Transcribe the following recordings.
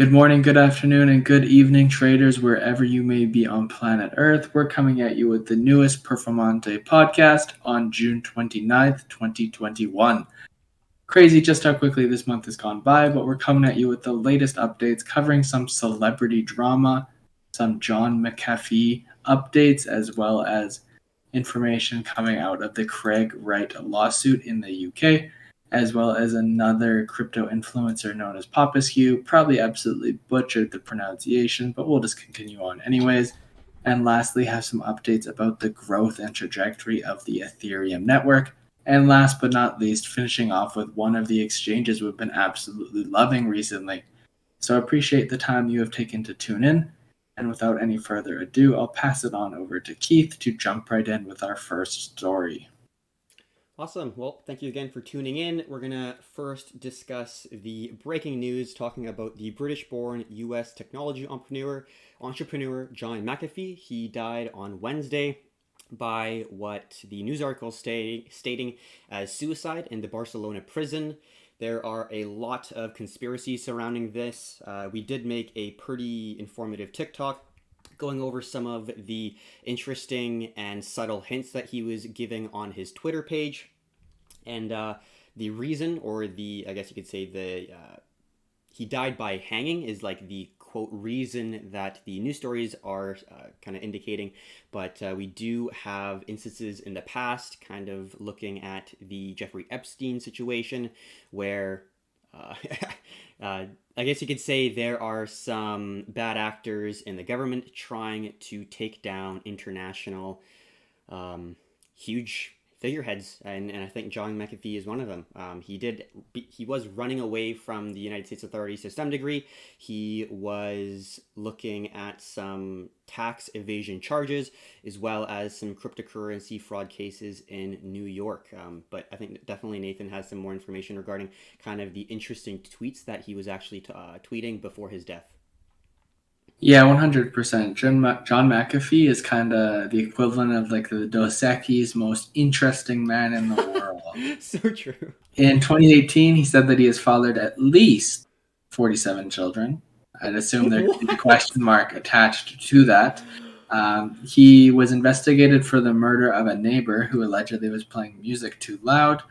Good morning, good afternoon, and good evening, traders, wherever you may be on planet Earth. We're coming at you with the newest Performante podcast on June 29th, 2021. Crazy just how quickly this month has gone by, but we're coming at you with the latest updates covering some celebrity drama, some John McAfee updates, as well as information coming out of the Craig Wright lawsuit in the UK as well as another crypto influencer known as Popescu. Probably absolutely butchered the pronunciation, but we'll just continue on anyways. And lastly, have some updates about the growth and trajectory of the Ethereum network. And last but not least, finishing off with one of the exchanges we've been absolutely loving recently. So I appreciate the time you have taken to tune in. And without any further ado, I'll pass it on over to Keith to jump right in with our first story. Awesome. Well, thank you again for tuning in. We're going to first discuss the breaking news talking about the British born US technology entrepreneur, entrepreneur John McAfee. He died on Wednesday by what the news article stay, stating as suicide in the Barcelona prison. There are a lot of conspiracies surrounding this. Uh, we did make a pretty informative TikTok going over some of the interesting and subtle hints that he was giving on his Twitter page. And uh, the reason, or the, I guess you could say, the uh, he died by hanging is like the quote reason that the news stories are uh, kind of indicating. But uh, we do have instances in the past, kind of looking at the Jeffrey Epstein situation, where uh, uh, I guess you could say there are some bad actors in the government trying to take down international, um, huge figureheads, and, and I think John McAfee is one of them. Um, he did he was running away from the United States authorities to some degree. He was looking at some tax evasion charges as well as some cryptocurrency fraud cases in New York. Um, but I think definitely Nathan has some more information regarding kind of the interesting tweets that he was actually t- uh, tweeting before his death. Yeah, one hundred percent. John John McAfee is kind of the equivalent of like the Dos Equis most interesting man in the world. so true. In 2018, he said that he has fathered at least 47 children. I'd assume there's a question mark attached to that. Um, he was investigated for the murder of a neighbor who allegedly was playing music too loud.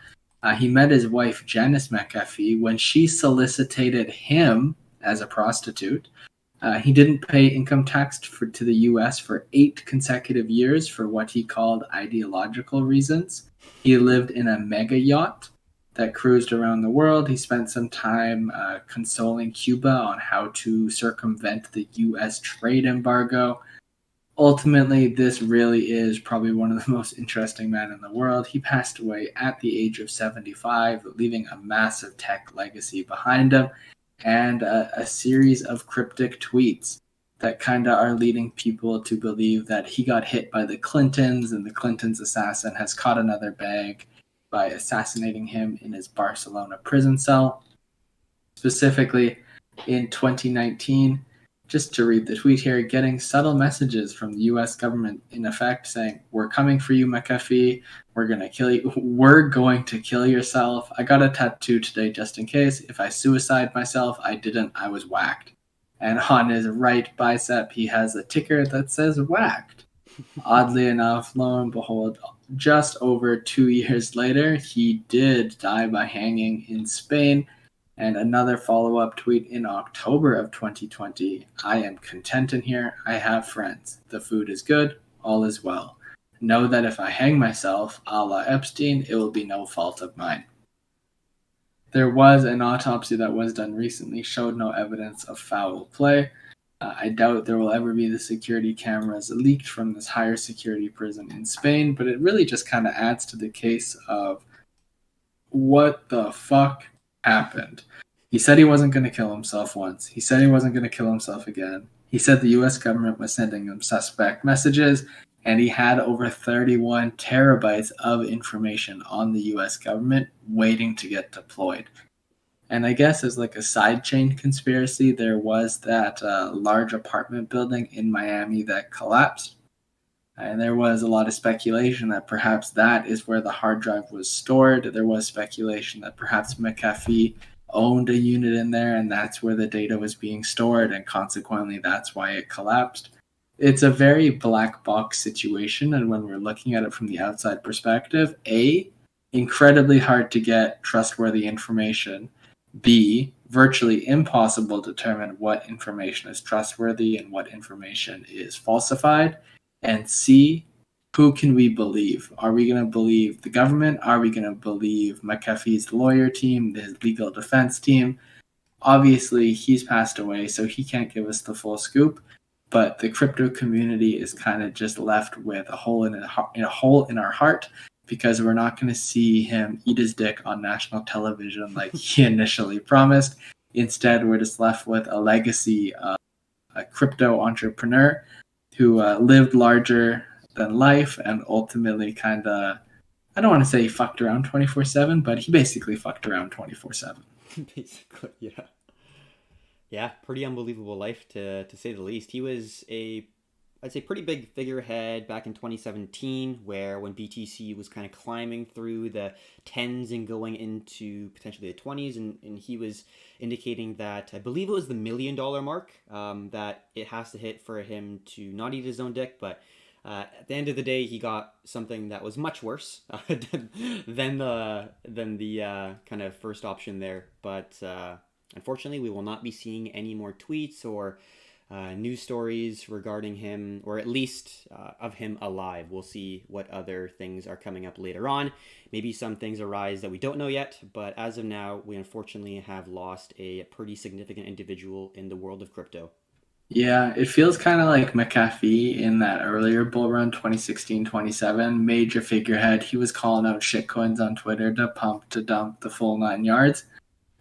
Uh, he met his wife Janice McAfee when she solicited him as a prostitute. Uh, he didn't pay income tax for, to the U.S. for eight consecutive years for what he called ideological reasons. He lived in a mega yacht that cruised around the world. He spent some time uh, consoling Cuba on how to circumvent the U.S. trade embargo. Ultimately, this really is probably one of the most interesting men in the world. He passed away at the age of 75, leaving a massive tech legacy behind him and a, a series of cryptic tweets that kind of are leading people to believe that he got hit by the Clintons and the Clintons assassin has caught another bag by assassinating him in his Barcelona prison cell. Specifically, in 2019, just to read the tweet here, getting subtle messages from the US government in effect saying, We're coming for you, McAfee. We're going to kill you. We're going to kill yourself. I got a tattoo today just in case. If I suicide myself, I didn't. I was whacked. And on his right bicep, he has a ticker that says whacked. Oddly enough, lo and behold, just over two years later, he did die by hanging in Spain and another follow up tweet in October of 2020 I am content in here. I have friends. The food is good. All is well. Know that if I hang myself, a la Epstein, it will be no fault of mine. There was an autopsy that was done recently, showed no evidence of foul play. Uh, I doubt there will ever be the security cameras leaked from this higher security prison in Spain, but it really just kind of adds to the case of what the fuck happened. He said he wasn't going to kill himself once. He said he wasn't going to kill himself again. He said the US government was sending him suspect messages, and he had over 31 terabytes of information on the US government waiting to get deployed. And I guess as like a side chain conspiracy, there was that uh, large apartment building in Miami that collapsed. And there was a lot of speculation that perhaps that is where the hard drive was stored. There was speculation that perhaps McAfee owned a unit in there and that's where the data was being stored and consequently that's why it collapsed. It's a very black box situation and when we're looking at it from the outside perspective a incredibly hard to get trustworthy information. B virtually impossible to determine what information is trustworthy and what information is falsified and see who can we believe? Are we going to believe the government? Are we going to believe McAfee's lawyer team, his legal defense team? Obviously, he's passed away, so he can't give us the full scoop. But the crypto community is kind of just left with a hole in a, in a hole in our heart because we're not going to see him eat his dick on national television like he initially promised. Instead, we're just left with a legacy of a crypto entrepreneur who uh, lived larger than life and ultimately kind of I don't want to say he fucked around 24 7, but he basically fucked around 24 7. Basically, yeah. Yeah, pretty unbelievable life to, to say the least. He was a, I'd say, pretty big figurehead back in 2017, where when BTC was kind of climbing through the tens and going into potentially the 20s, and, and he was indicating that I believe it was the million dollar mark um, that it has to hit for him to not eat his own dick, but uh, at the end of the day, he got something that was much worse uh, than the than the uh, kind of first option there. But uh, unfortunately, we will not be seeing any more tweets or uh, news stories regarding him, or at least uh, of him alive. We'll see what other things are coming up later on. Maybe some things arise that we don't know yet. But as of now, we unfortunately have lost a pretty significant individual in the world of crypto. Yeah, it feels kind of like McAfee in that earlier bull run, 2016 27, major figurehead. He was calling out shitcoins on Twitter to pump, to dump the full nine yards.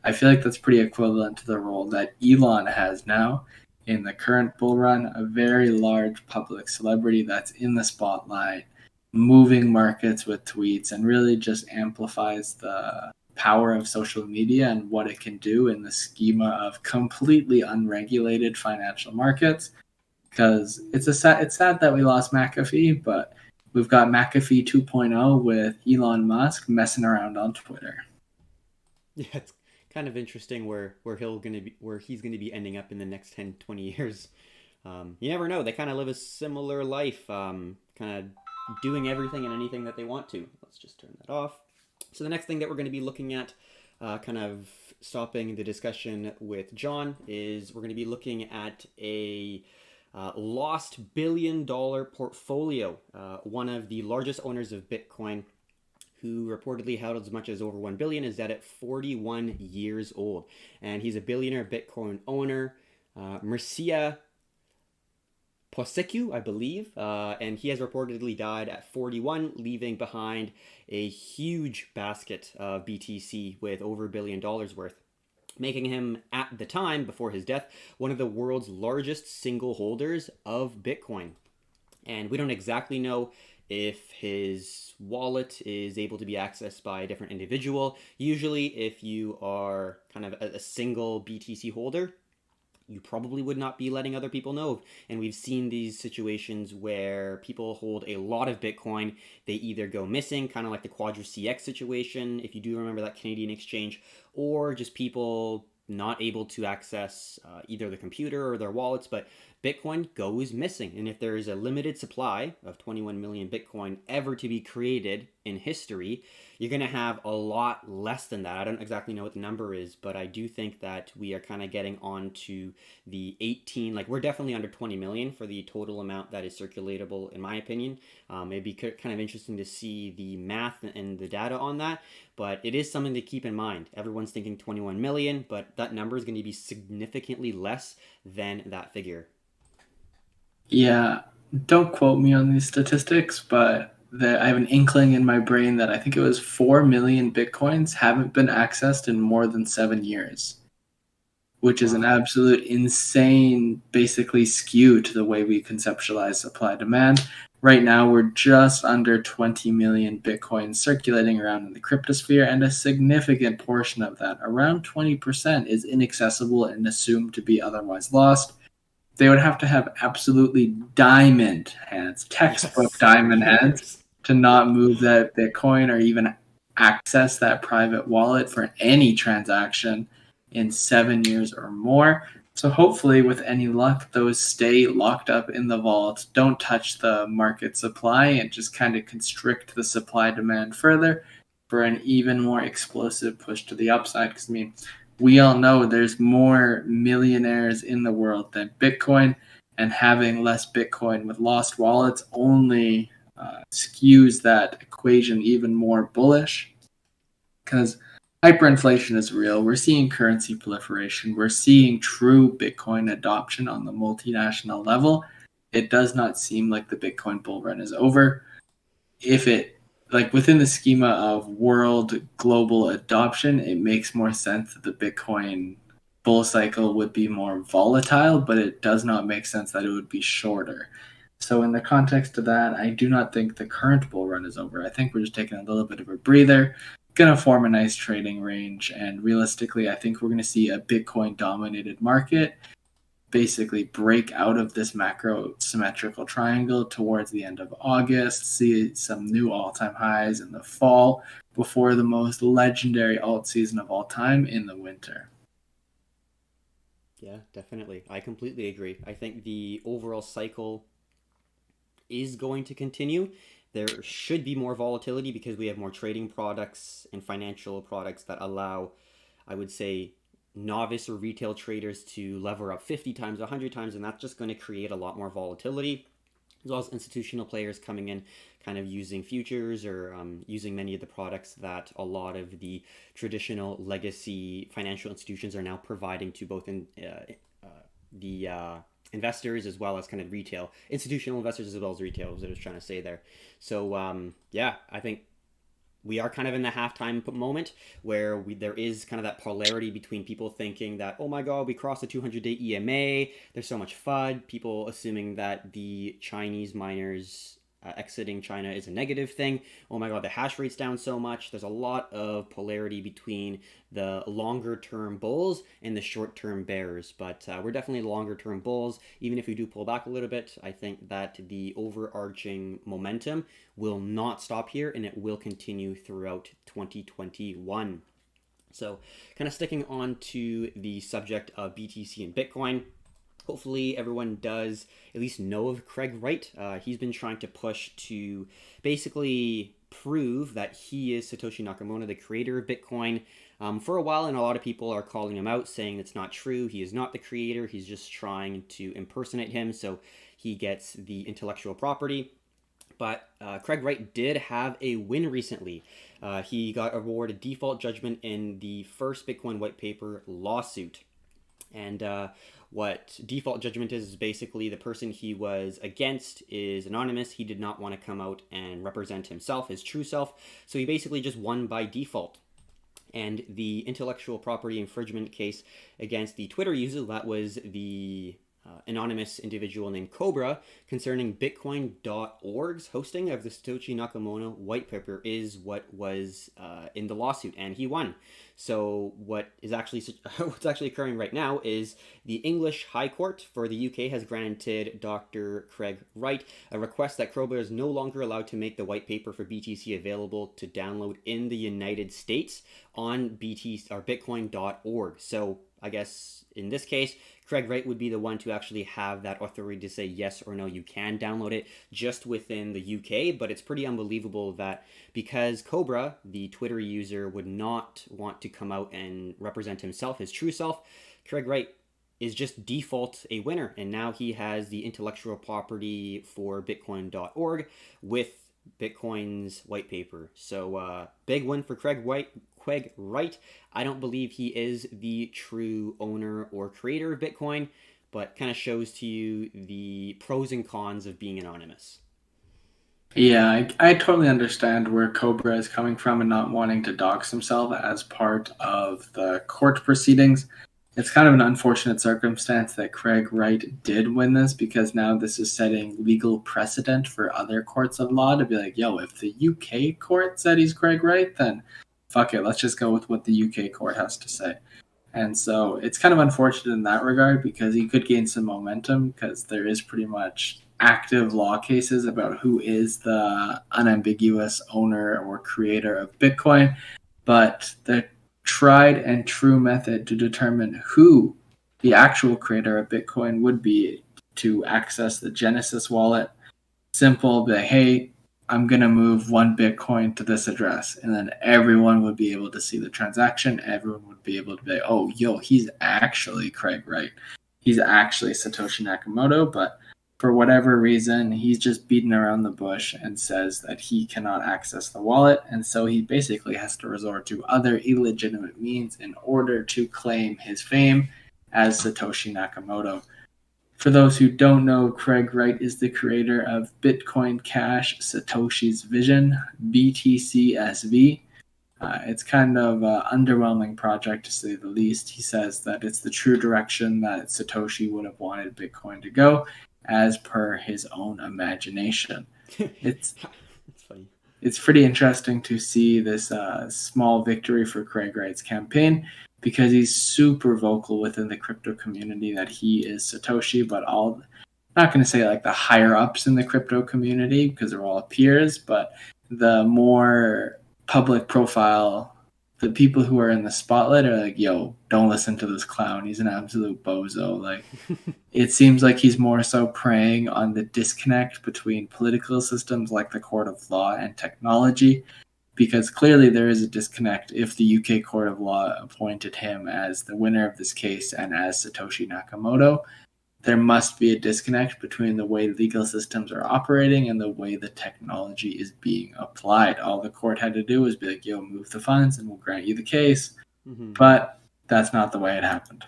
I feel like that's pretty equivalent to the role that Elon has now in the current bull run, a very large public celebrity that's in the spotlight, moving markets with tweets, and really just amplifies the power of social media and what it can do in the schema of completely unregulated financial markets. Because it's a sad, it's sad that we lost McAfee, but we've got McAfee 2.0 with Elon Musk messing around on Twitter. Yeah, it's kind of interesting where where he'll gonna be where he's gonna be ending up in the next 10, 20 years. Um, you never know. They kind of live a similar life, um, kind of doing everything and anything that they want to. Let's just turn that off. So the next thing that we're going to be looking at, uh, kind of stopping the discussion with John, is we're going to be looking at a uh, lost billion dollar portfolio. Uh, one of the largest owners of Bitcoin, who reportedly held as much as over 1 billion, is dead at 41 years old. And he's a billionaire Bitcoin owner. Uh, Mircea Popescu, I believe, uh, and he has reportedly died at 41, leaving behind a huge basket of BTC with over a billion dollars worth, making him, at the time before his death, one of the world's largest single holders of Bitcoin. And we don't exactly know if his wallet is able to be accessed by a different individual. Usually, if you are kind of a, single BTC holder, you probably would not be letting other people know. And we've seen these situations where people hold a lot of Bitcoin. They either go missing, kind of like the Quadriga CX situation, if you do remember that Canadian exchange, or just people not able to access uh, either the computer or their wallets, but Bitcoin goes missing. And if there is a limited supply of 21 million Bitcoin ever to be created in history, you're going to have a lot less than that. I don't exactly know what the number is, but I do think that we are kind of getting on to the 18, like we're definitely under 20 million for the total amount that is circulatable, in my opinion. Um, it'd be kind of interesting to see the math and the data on that, but it is something to keep in mind. Everyone's thinking 21 million, but that number is going to be significantly less than that figure. Yeah, don't quote me on these statistics, but that I have an inkling in my brain that I think it was 4 million bitcoins haven't been accessed in more than seven years, which is an absolute insane, basically, skew to the way we conceptualize supply demand. Right now, we're just under 20 million bitcoins circulating around in the cryptosphere, and a significant portion of that, around 20%, is inaccessible and assumed to be otherwise lost they would have to have absolutely diamond hands, textbook yes. diamond hands, to not move that Bitcoin or even access that private wallet for any transaction. in seven years or more. So hopefully, with any luck, those stay locked up in the vault, don't touch the market supply, and just kind of constrict the supply demand further for an even more explosive push to the upside. Because I mean, we all know there's more millionaires in the world than Bitcoin, and having less Bitcoin with lost wallets only uh, skews that equation even more bullish. Because hyperinflation is real. We're seeing currency proliferation. We're seeing true Bitcoin adoption on the multinational level. It does not seem like the Bitcoin bull run is over. If it like within the schema of world global adoption, it makes more sense that the Bitcoin bull cycle would be more volatile, but it does not make sense that it would be shorter. So, in the context of that, I do not think the current bull run is over. I think we're just taking a little bit of a breather going to form a nice trading range. And realistically, I think we're going to see a Bitcoin dominated market basically break out of this macro symmetrical triangle towards the end of August, see some new all time highs in the fall before the most legendary alt season of all time in the winter. Yeah, definitely. I completely agree. I think the overall cycle is going to continue there should be more volatility because we have more trading products and financial products that allow, I would say, novice or retail traders to lever up 50 times, 100 times, and that's just going to create a lot more volatility. As well as institutional players coming in, kind of using futures or um, using many of the products that a lot of the traditional legacy financial institutions are now providing to both in uh, uh, the uh, investors as well as kind of retail institutional investors as well as retail what I was trying to say there. So um, yeah, I think we are kind of in the halftime moment where we, there is kind of that polarity between people thinking that oh my god we crossed the 200 day EMA there's so much FUD people assuming that the Chinese miners uh, exiting China is a negative thing. Oh my God, the hash rate's down so much. There's a lot of polarity between the longer term bulls and the short term bears, but uh, we're definitely longer term bulls. Even if we do pull back a little bit, I think that the overarching momentum will not stop here and it will continue throughout 2021. So, kind of sticking on to the subject of BTC and Bitcoin hopefully everyone does at least know of Craig Wright. Uh, he's been trying to push to basically prove that he is Satoshi Nakamoto, the creator of Bitcoin. Um, for a while, and a lot of people are calling him out, saying it's not true. He is not the creator. He's just trying to impersonate him, so he gets the intellectual property. But uh, Craig Wright did have a win recently. Uh, he got awarded default judgment in the first Bitcoin white paper lawsuit. And uh, what default judgment is is basically the person he was against is anonymous. He did not want to come out and represent himself, his true self. So he basically just won by default. And the intellectual property infringement case against the Twitter user, that was the uh, anonymous individual named Cobra concerning Bitcoin.org's hosting of the Satoshi Nakamoto white paper is what was uh, in the lawsuit, and he won. So what is actually what's actually occurring right now is the English High Court for the UK has granted Dr. Craig Wright a request that Cobra is no longer allowed to make the white paper for BTC available to download in the United States on BTC or Bitcoin.org. So I guess in this case, Craig Wright would be the one to actually have that authority to say yes or no, you can download it just within the UK. But it's pretty unbelievable that because Cobra, the Twitter user, would not want to come out and represent himself, his true self, Craig Wright is just default a winner. And now he has the intellectual property for Bitcoin.org with Bitcoin's white paper. So uh, big win for Craig White, Craig Wright. I don't believe he is the true owner or creator of Bitcoin, but kind of shows to you the pros and cons of being anonymous. Yeah, I, I totally understand where Cobra is coming from and not wanting to dox himself as part of the court proceedings. It's kind of an unfortunate circumstance that Craig Wright did win this because now this is setting legal precedent for other courts of law to be like, yo, if the UK court said he's Craig Wright, then fuck it, let's just go with what the UK court has to say. And so it's kind of unfortunate in that regard because he could gain some momentum because there is pretty much active law cases about who is the unambiguous owner or creator of Bitcoin. But the tried and true method to determine who the actual creator of Bitcoin would be to access the Genesis wallet. Simple, but hey, I'm going to move one Bitcoin to this address. And then everyone would be able to see the transaction. Everyone would be able to be, oh, yo, he's actually Craig Wright. He's actually Satoshi Nakamoto. But for whatever reason, he's just beating around the bush and says that he cannot access the wallet. And so he basically has to resort to other illegitimate means in order to claim his fame as Satoshi Nakamoto. For those who don't know, Craig Wright is the creator of Bitcoin Cash Satoshi's Vision, BTCSV. Uh, it's kind of an underwhelming project to say the least. He says that it's the true direction that Satoshi would have wanted Bitcoin to go, as per his own imagination. It's It's pretty interesting to see this uh, small victory for Craig Wright's campaign because he's super vocal within the crypto community that he is Satoshi, but all not going to say like the higher ups in the crypto community because they're all peers, but the more public profile, the people who are in the spotlight are like, yo, don't listen to this clown. He's an absolute bozo. Like, it seems like he's more so preying on the disconnect between political systems like the court of law and technology because clearly there is a disconnect if the UK court of law appointed him as the winner of this case and as Satoshi Nakamoto. There must be a disconnect between the way legal systems are operating and the way the technology is being applied. All the court had to do was be like, yo, move the funds and we'll grant you the case. Mhm. But that's not the way it happened.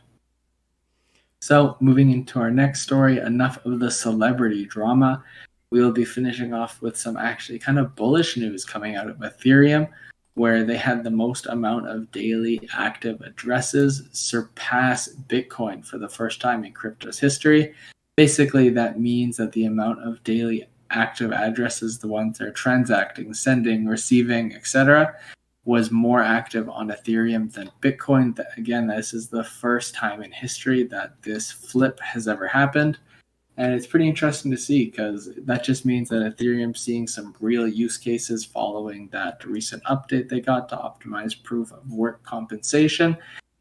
So, moving into our next story, enough of the celebrity drama. We will be finishing off with some actually kind of bullish news coming out of Ethereum, where they had the most amount of daily active addresses surpass Bitcoin for the first time in crypto's history. Basically, that means that the amount of daily active addresses, the ones that are transacting, sending, receiving, etc., was more active on Ethereum than Bitcoin. Again, this is the first time in history that this flip has ever happened. And it's pretty interesting to see because that just means that Ethereum's seeing some real use cases following that recent update they got to optimize proof of work compensation.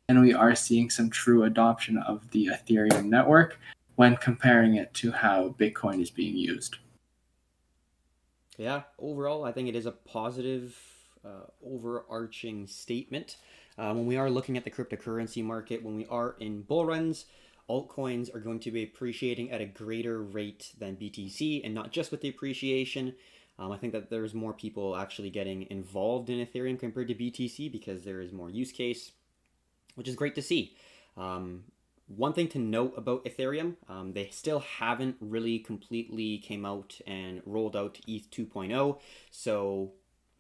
And we are seeing some true adoption of the Ethereum network when comparing it to how Bitcoin is being used. Yeah, overall, I think it is a positive, uh, overarching statement. Uh, when we are looking at the cryptocurrency market, when we are in bull runs, altcoins are going to be appreciating at a greater rate than BTC, and not just with the appreciation. Um, I think that there's more people actually getting involved in Ethereum compared to BTC because there is more use case, which is great to see. Um, one thing to note about Ethereum, um, they still haven't really completely came out and rolled out ETH 2.0. So,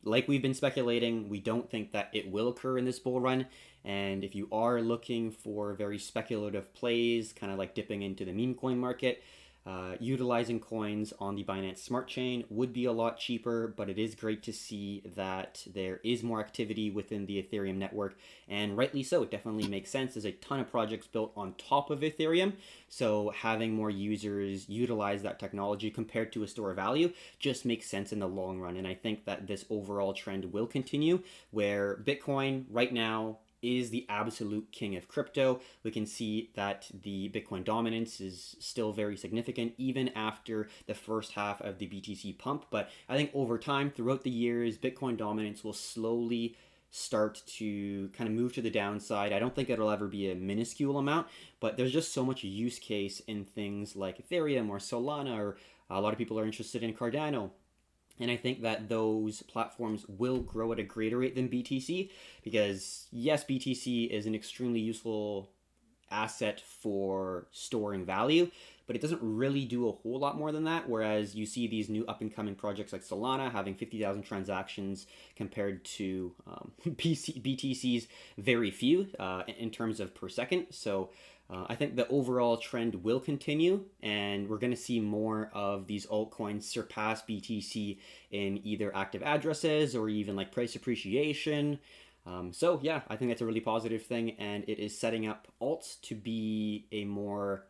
like we've been speculating, we don't think that it will occur in this bull run. And if you are looking for very speculative plays, kind of like dipping into the meme coin market, uh, utilizing coins on the Binance Smart Chain would be a lot cheaper, but it is great to see that there is more activity within the Ethereum network, and rightly so. It definitely makes sense. There's a ton of projects built on top of Ethereum, so having more users utilize that technology compared to a store of value just makes sense in the long run. And I think that this overall trend will continue, where Bitcoin right now is the absolute king of crypto. We can see that the Bitcoin dominance is still very significant, even after the first half of the BTC pump. But I think over time, throughout the years, Bitcoin dominance will slowly start to kind of move to the downside. I don't think it'll ever be a minuscule amount, but there's just so much use case in things like Ethereum or Solana, or a lot of people are interested in Cardano. And I think that those platforms will grow at a greater rate than BTC because, yes, BTC is an extremely useful asset for storing value, but it doesn't really do a whole lot more than that. Whereas you see these new up and coming projects like Solana having 50,000 transactions compared to um, BTC's very few uh, in terms of per second. So uh, I think the overall trend will continue, and we're going to see more of these altcoins surpass BTC in either active addresses or even like price appreciation. Um, so, yeah, I think that's a really positive thing, and it is setting up alts to be a more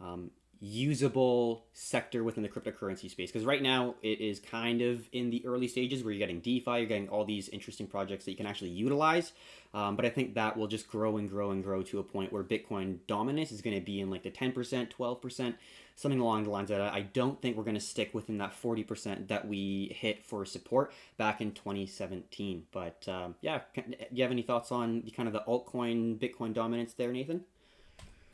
um, usable sector within the cryptocurrency space because right now it is kind of in the early stages where you're getting defi you're getting all these interesting projects that you can actually utilize. Um, but i think that will just grow and grow and grow to a point where bitcoin dominance is going to be in like the 10% 12% something along the lines that. I don't think we're going to stick within that 40% that we hit for support back in 2017 but um, yeah do you have any thoughts on the kind of the altcoin bitcoin dominance there nathan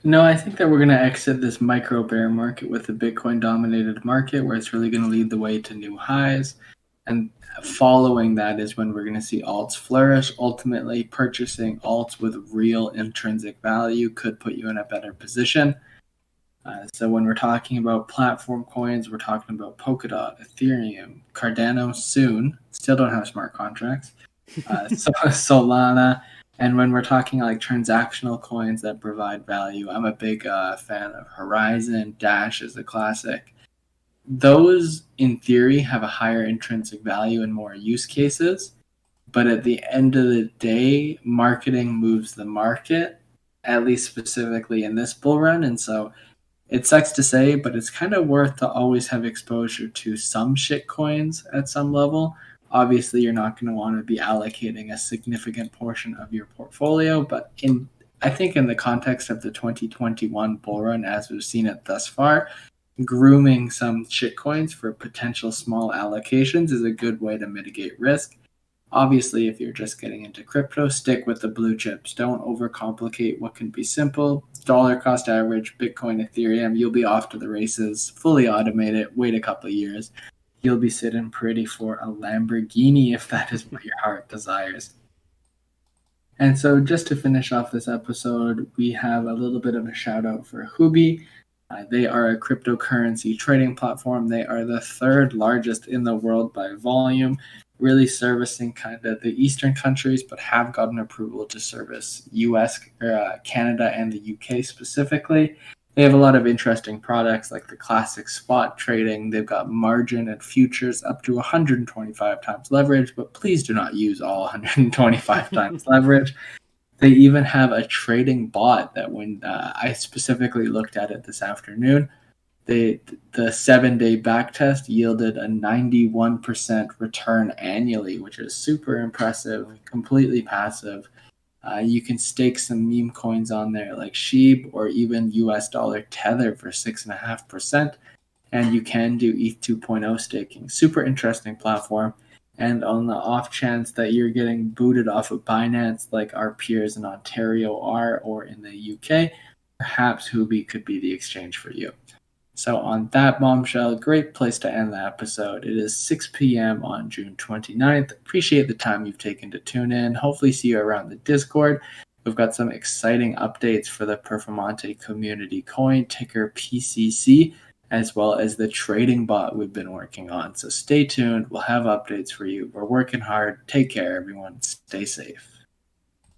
no, I think that we're going to exit this micro bear market with a Bitcoin dominated market where it's really going to lead the way to new highs. And following that is when we're going to see alts flourish. Ultimately, purchasing alts with real intrinsic value could put you in a better position. Uh, so when we're talking about platform coins, we're talking about Polkadot, Ethereum, Cardano soon. Still don't have smart contracts. Uh, Solana, and when we're talking like transactional coins that provide value, I'm a big uh, fan of Horizen. Dash is a classic. Those, in theory, have a higher intrinsic value and more use cases. But at the end of the day, marketing moves the market, at least specifically in this bull run. And so it sucks to say, but it's kind of worth to always have exposure to some shit coins at some level obviously you're not going to want to be allocating a significant portion of your portfolio but in i think in the context of the 2021 bull run as we've seen it thus far grooming some shitcoins for potential small allocations is a good way to mitigate risk. Obviously if you're just getting into crypto stick with the blue chips. Don't overcomplicate what can be simple. Dollar cost average bitcoin ethereum you'll be off to the races fully automate it wait a couple years you'll be sitting pretty for a Lamborghini if that is what your heart desires. And so, just to finish off this episode, we have a little bit of a shout out for Huobi. Uh, they are a cryptocurrency trading platform. They are the third largest in the world by volume, really servicing kind of the eastern countries, but have gotten approval to service US, uh, Canada, and the UK specifically. They have a lot of interesting products like the classic spot trading. They've got margin and futures up to 125 times leverage, but please do not use all 125 times leverage. They even have a trading bot that when uh, I specifically looked at it this afternoon, they, the seven day back test yielded a 91% return annually, which is super impressive, completely passive. Uh, you can stake some meme coins on there like Sheeb or even US dollar Tether for 6.5%. And you can do ETH 2.0 staking. Super interesting platform. And on the off chance that you're getting booted off of Binance, like our peers in Ontario are or in the UK, perhaps Huobi could be the exchange for you. So, on that bombshell, great place to end the episode. It is 6 p.m. on June 29th. Appreciate the time you've taken to tune in. Hopefully, see you around the Discord. We've got some exciting updates for the Performante community coin, ticker PCC, as well as the trading bot we've been working on. So, stay tuned. We'll have updates for you. We're working hard. Take care, everyone. Stay safe.